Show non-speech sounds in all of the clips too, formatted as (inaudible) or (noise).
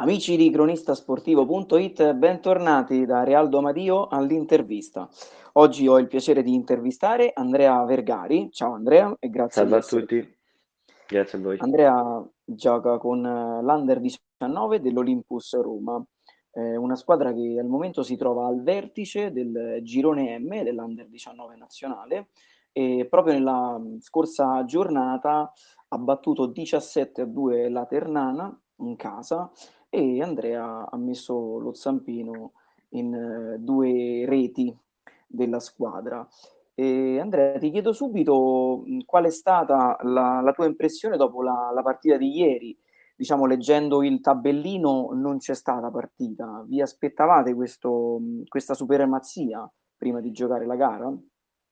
Amici di cronistasportivo.it, bentornati da Realdo Amadio all'intervista. Oggi ho il piacere di intervistare Andrea Vergari. Ciao Andrea e grazie Salve a tutti, grazie a voi. Andrea gioca con eh, l'Under 19 dell'Olympus Roma, eh, una squadra che al momento si trova al vertice del girone M dell'Under 19 nazionale e proprio nella scorsa giornata ha battuto 17 a 2 la Ternana in casa e Andrea ha messo lo zampino in eh, due reti della squadra. E Andrea, ti chiedo subito qual è stata la, la tua impressione dopo la, la, partita di ieri. Diciamo, leggendo il tabellino, non c'è stata partita. Vi aspettavate questo, questa supremazia prima di giocare la gara?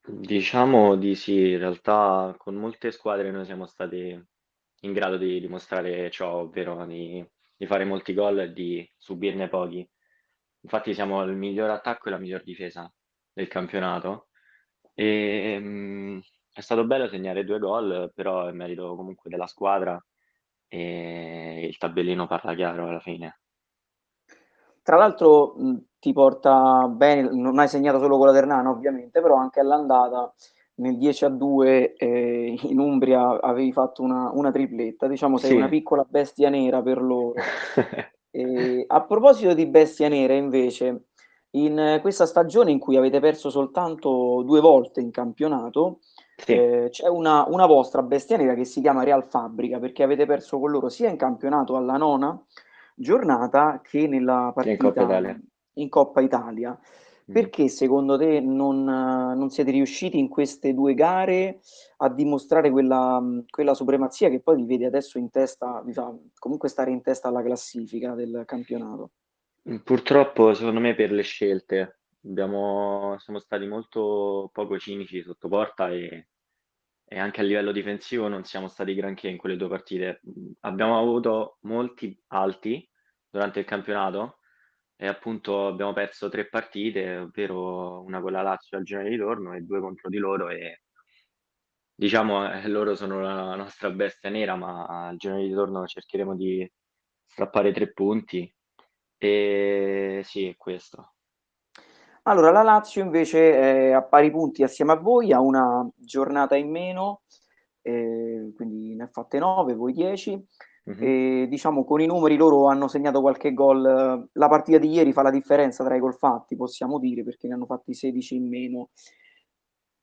Diciamo di sì, in realtà con molte squadre noi siamo stati in grado di dimostrare ciò, ovvero di di fare molti gol e di subirne pochi. Infatti siamo il miglior attacco e la miglior difesa del campionato. E, mh, mm, è stato bello segnare due gol, però è merito comunque della squadra e il tabellino parla chiaro alla fine. Tra l'altro mh, ti porta bene, non hai segnato solo con la Ternana ovviamente, però anche all'andata nel 10 a 2 eh, in Umbria avevi fatto una, una tripletta, diciamo sei sì. una piccola bestia nera per loro. (laughs) e, a proposito di bestia nera invece, in questa stagione in cui avete perso soltanto due volte in campionato, sì. eh, c'è una, una, vostra bestia nera che si chiama Real Fabbrica perché avete perso con loro sia in campionato alla nona giornata che nella partita in Coppa Italia. In Coppa Italia. Mm. Perché secondo te non, non siete riusciti in queste due gare a dimostrare quella, quella supremazia che poi vi vede adesso in testa, vi fa comunque stare in testa alla classifica del campionato? Mm, purtroppo, secondo me, per le scelte abbiamo, siamo stati molto poco cinici sotto porta e, e anche a livello difensivo non siamo stati granché in quelle due partite. Mm, abbiamo avuto molti alti durante il campionato, e appunto abbiamo perso tre partite, ovvero una con la Lazio al girone di ritorno e due contro di loro e diciamo eh, loro sono la nostra bestia nera, ma al girone di ritorno cercheremo di strappare tre punti e sì, è questo. Allora, la Lazio invece è a pari punti assieme a voi, ha una giornata in meno, eh, quindi ne ha fatte 9, voi 10. Mm-hmm. E, diciamo con i numeri loro hanno segnato qualche gol. La partita di ieri fa la differenza tra i gol fatti, possiamo dire, perché ne hanno fatti 16 in meno.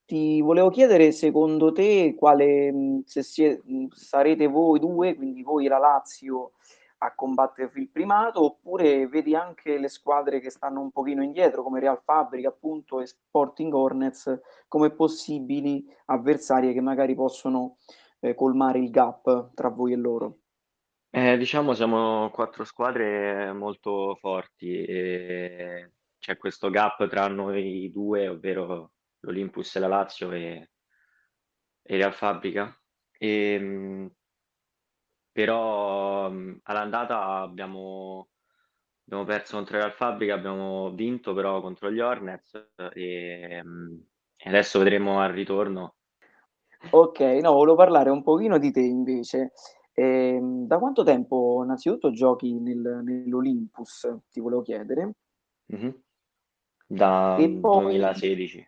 Ti volevo chiedere, secondo te, quale, se siete, sarete voi due, quindi voi e la Lazio, a combattere il primato, oppure vedi anche le squadre che stanno un pochino indietro, come Real Fabrica appunto e Sporting Hornets, come possibili avversarie che magari possono eh, colmare il gap tra voi e loro? Eh, diciamo siamo quattro squadre molto forti e c'è questo gap tra noi due, ovvero l'Olympus e la Lazio e, e Real Fabbrica. E, ehm, però all'andata abbiamo, abbiamo perso contro Real Fabbrica, abbiamo vinto però contro gli Hornets e, e adesso vedremo al ritorno. Ok, no, volevo parlare un pochino di te invece. Ehm, da quanto tempo innanzitutto giochi nel nell'Olympus? Ti volevo chiedere. Mh-mh. Da, E poi 2016,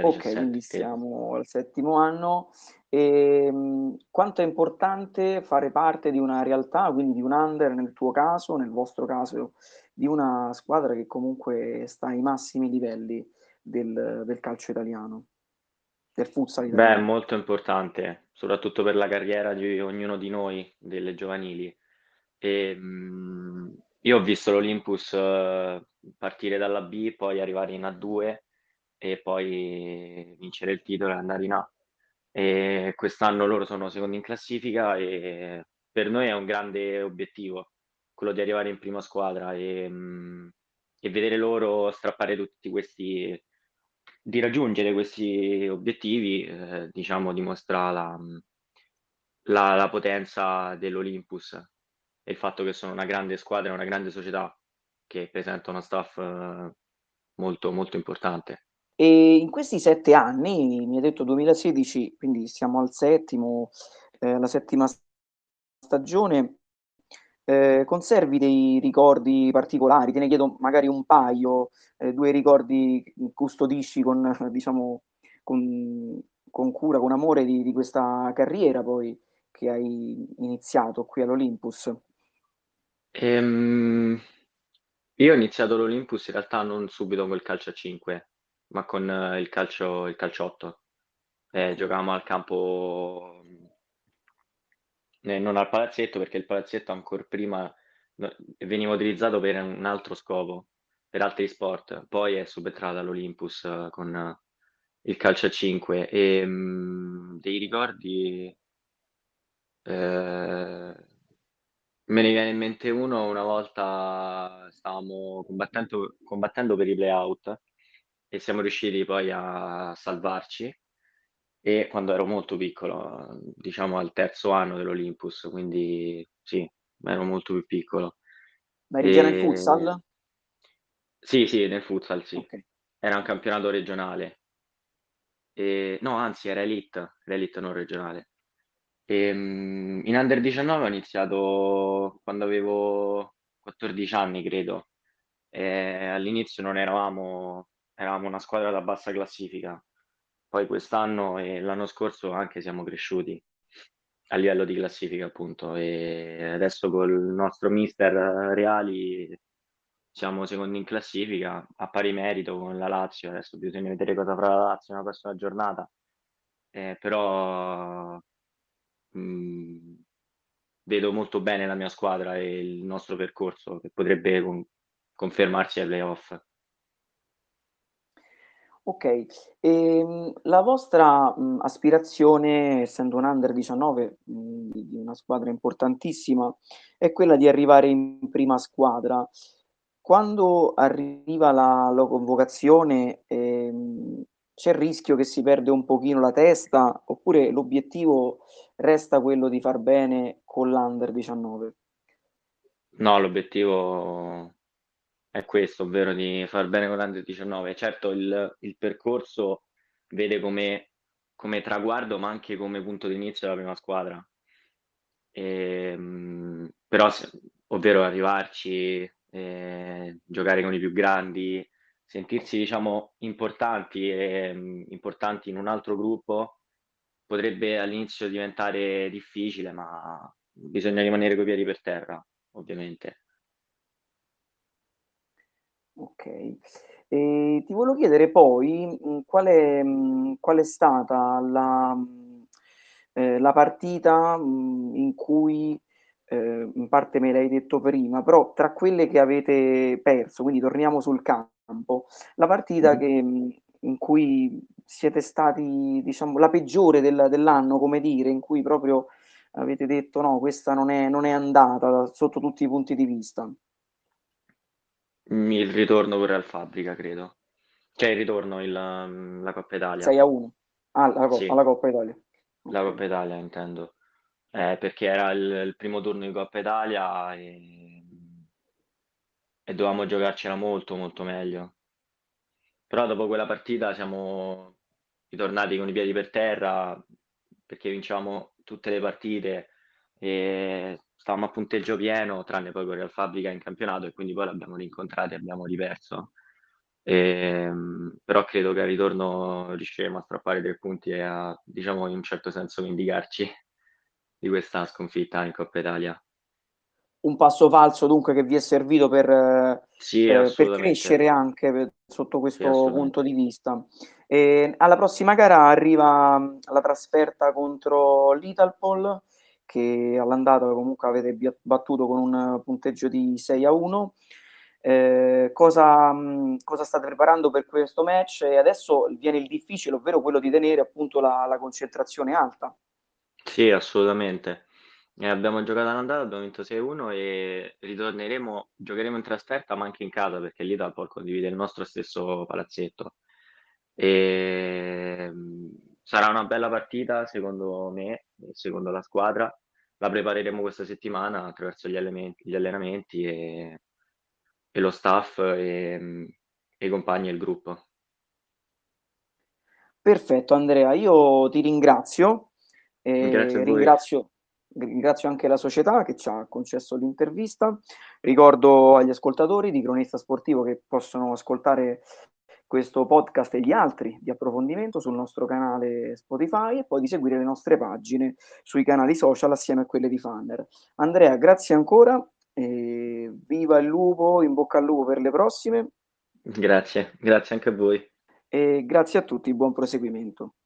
Okay, quindi siamo al settimo anno. Ehm, quanto è importante fare parte di una realtà, quindi di un under nel tuo caso, nel vostro caso, di una squadra che comunque sta ai massimi livelli del del calcio italiano? Del futsal Beh, è molto importante, soprattutto per la carriera di ognuno di noi, delle giovanili. E, mh, io ho visto l'Olympus uh, partire dalla B, poi arrivare in A2 e poi vincere il titolo e andare in A. E quest'anno loro sono secondi in classifica e per noi è un grande obiettivo quello di arrivare in prima squadra e, mh, e vedere loro strappare tutti questi di raggiungere questi obiettivi, eh, diciamo, dimostra la, la, la potenza dell'Olympus e il fatto che sono una grande squadra, una grande società che presenta uno staff eh, molto, molto importante. E in questi sette anni, mi hai detto 2016, quindi siamo al settimo, eh, la settima stagione, eh, conservi dei ricordi particolari? Te ne chiedo magari un paio, eh, due ricordi custodisci con, diciamo, con, con cura, con amore di, di questa carriera poi che hai iniziato qui all'Olympus. Ehm, io ho iniziato l'Olympus in realtà non subito col calcio a 5, ma con eh, il calcio, il calcio 8. Eh, giocavamo al campo, eh, non al palazzetto, perché il palazzetto ancora prima veniva utilizzato per un altro scopo, per altri sport. Poi è subentrata l'Olympus eh, con il calcio a 5 e mh, dei ricordi eh, me ne viene in mente uno, una volta stavamo combattendo, combattendo per i playout e siamo riusciti poi a salvarci e quando ero molto piccolo, diciamo al terzo anno dell'Olympus, quindi sì, ero molto più piccolo. Ma eri già nel futsal? Sì, sì, nel futsal, sì. Okay. Era un campionato regionale. E... No, anzi, era elite, era elite non regionale. E, um, in Under 19 ho iniziato quando avevo 14 anni, credo. E all'inizio non eravamo, eravamo una squadra da bassa classifica. Poi quest'anno e l'anno scorso anche siamo cresciuti a livello di classifica, appunto. E adesso col nostro mister Reali siamo secondi in classifica, a pari merito con la Lazio. Adesso bisogna vedere cosa farà la Lazio nella prossima giornata. Eh, però mh, mm, vedo molto bene la mia squadra e il nostro percorso che potrebbe con- confermarsi ai playoff. Ok, ehm, la vostra mh, aspirazione, essendo un under 19 mh, di una squadra importantissima, è quella di arrivare in prima squadra. Quando arriva la, la convocazione, ehm, c'è il rischio che si perde un pochino la testa, oppure l'obiettivo resta quello di far bene con l'Under 19? No, l'obiettivo è questo, ovvero di far bene con l'Under 19. Certo, il, il percorso vede come, come, traguardo, ma anche come punto di inizio della prima squadra. E, ehm, però, ovvero arrivarci, eh, giocare con i più grandi, sentirsi diciamo importanti e mh, importanti in un altro gruppo potrebbe all'inizio diventare difficile, ma bisogna rimanere coi piedi per terra, ovviamente. Ok. E ti volevo chiedere poi mh, qual, è, mh, qual è stata la, eh, la partita mh, in cui, eh, in parte me l'hai detto prima, però tra quelle che avete perso, quindi torniamo sul campo. La partita Mhm. che, in cui siete stati, diciamo, la peggiore del, dell'anno, come dire, in cui proprio avete detto no, questa non è, non è andata sotto tutti i punti di vista. Il ritorno pure al Fabbrica, credo. Cioè il ritorno, il, um, la Coppa Italia. 6 a 1. Ah, la, Sì, alla Coppa Italia. la Coppa Italia intendo. Eh, perché era il, il primo turno di Coppa Italia e, e dovevamo giocarcela molto molto meglio. Però dopo quella partita siamo ritornati con i piedi per terra perché vincevamo tutte le partite e stavamo a punteggio pieno, tranne poi con Real Fabbrica in campionato e quindi poi l'abbiamo rincontrati e abbiamo riperso. E, ehm, però credo che al ritorno riusciremo a strappare tre punti e a, diciamo, in un certo senso vendicarci di questa sconfitta in Coppa Italia un passo falso dunque che vi è servito per, sì, eh, per crescere anche per, sotto questo sì, punto di vista. E alla prossima gara arriva la trasferta contro l'Italpol che all'andata comunque avete battuto con un punteggio di 6 a 1. Eh, cosa, mm, cosa, state preparando per questo match? E adesso viene il difficile, ovvero quello di tenere appunto la, la concentrazione alta. Sì, assolutamente. Eh, abbiamo giocato all'andata, abbiamo vinto 6-1 e ritorneremo, giocheremo in trasferta ma anche in casa perché l'Italpol condivide il nostro stesso palazzetto. E, mm, sarà una bella partita secondo me, secondo la squadra. La prepareremo questa settimana attraverso gli, elementi, gli allenamenti e, e, lo staff e, e i compagni e il gruppo. Perfetto Andrea, io ti ringrazio. Ringrazio ringrazio anche la società che ci ha concesso l'intervista. Ricordo agli ascoltatori di Cronista Sportivo che possono ascoltare questo podcast e gli altri di approfondimento sul nostro canale Spotify e poi di seguire le nostre pagine sui canali social assieme a quelle di Fanner. Andrea, grazie ancora, viva il lupo, in bocca al lupo per le prossime. Grazie, grazie anche a voi. E grazie a tutti, buon proseguimento.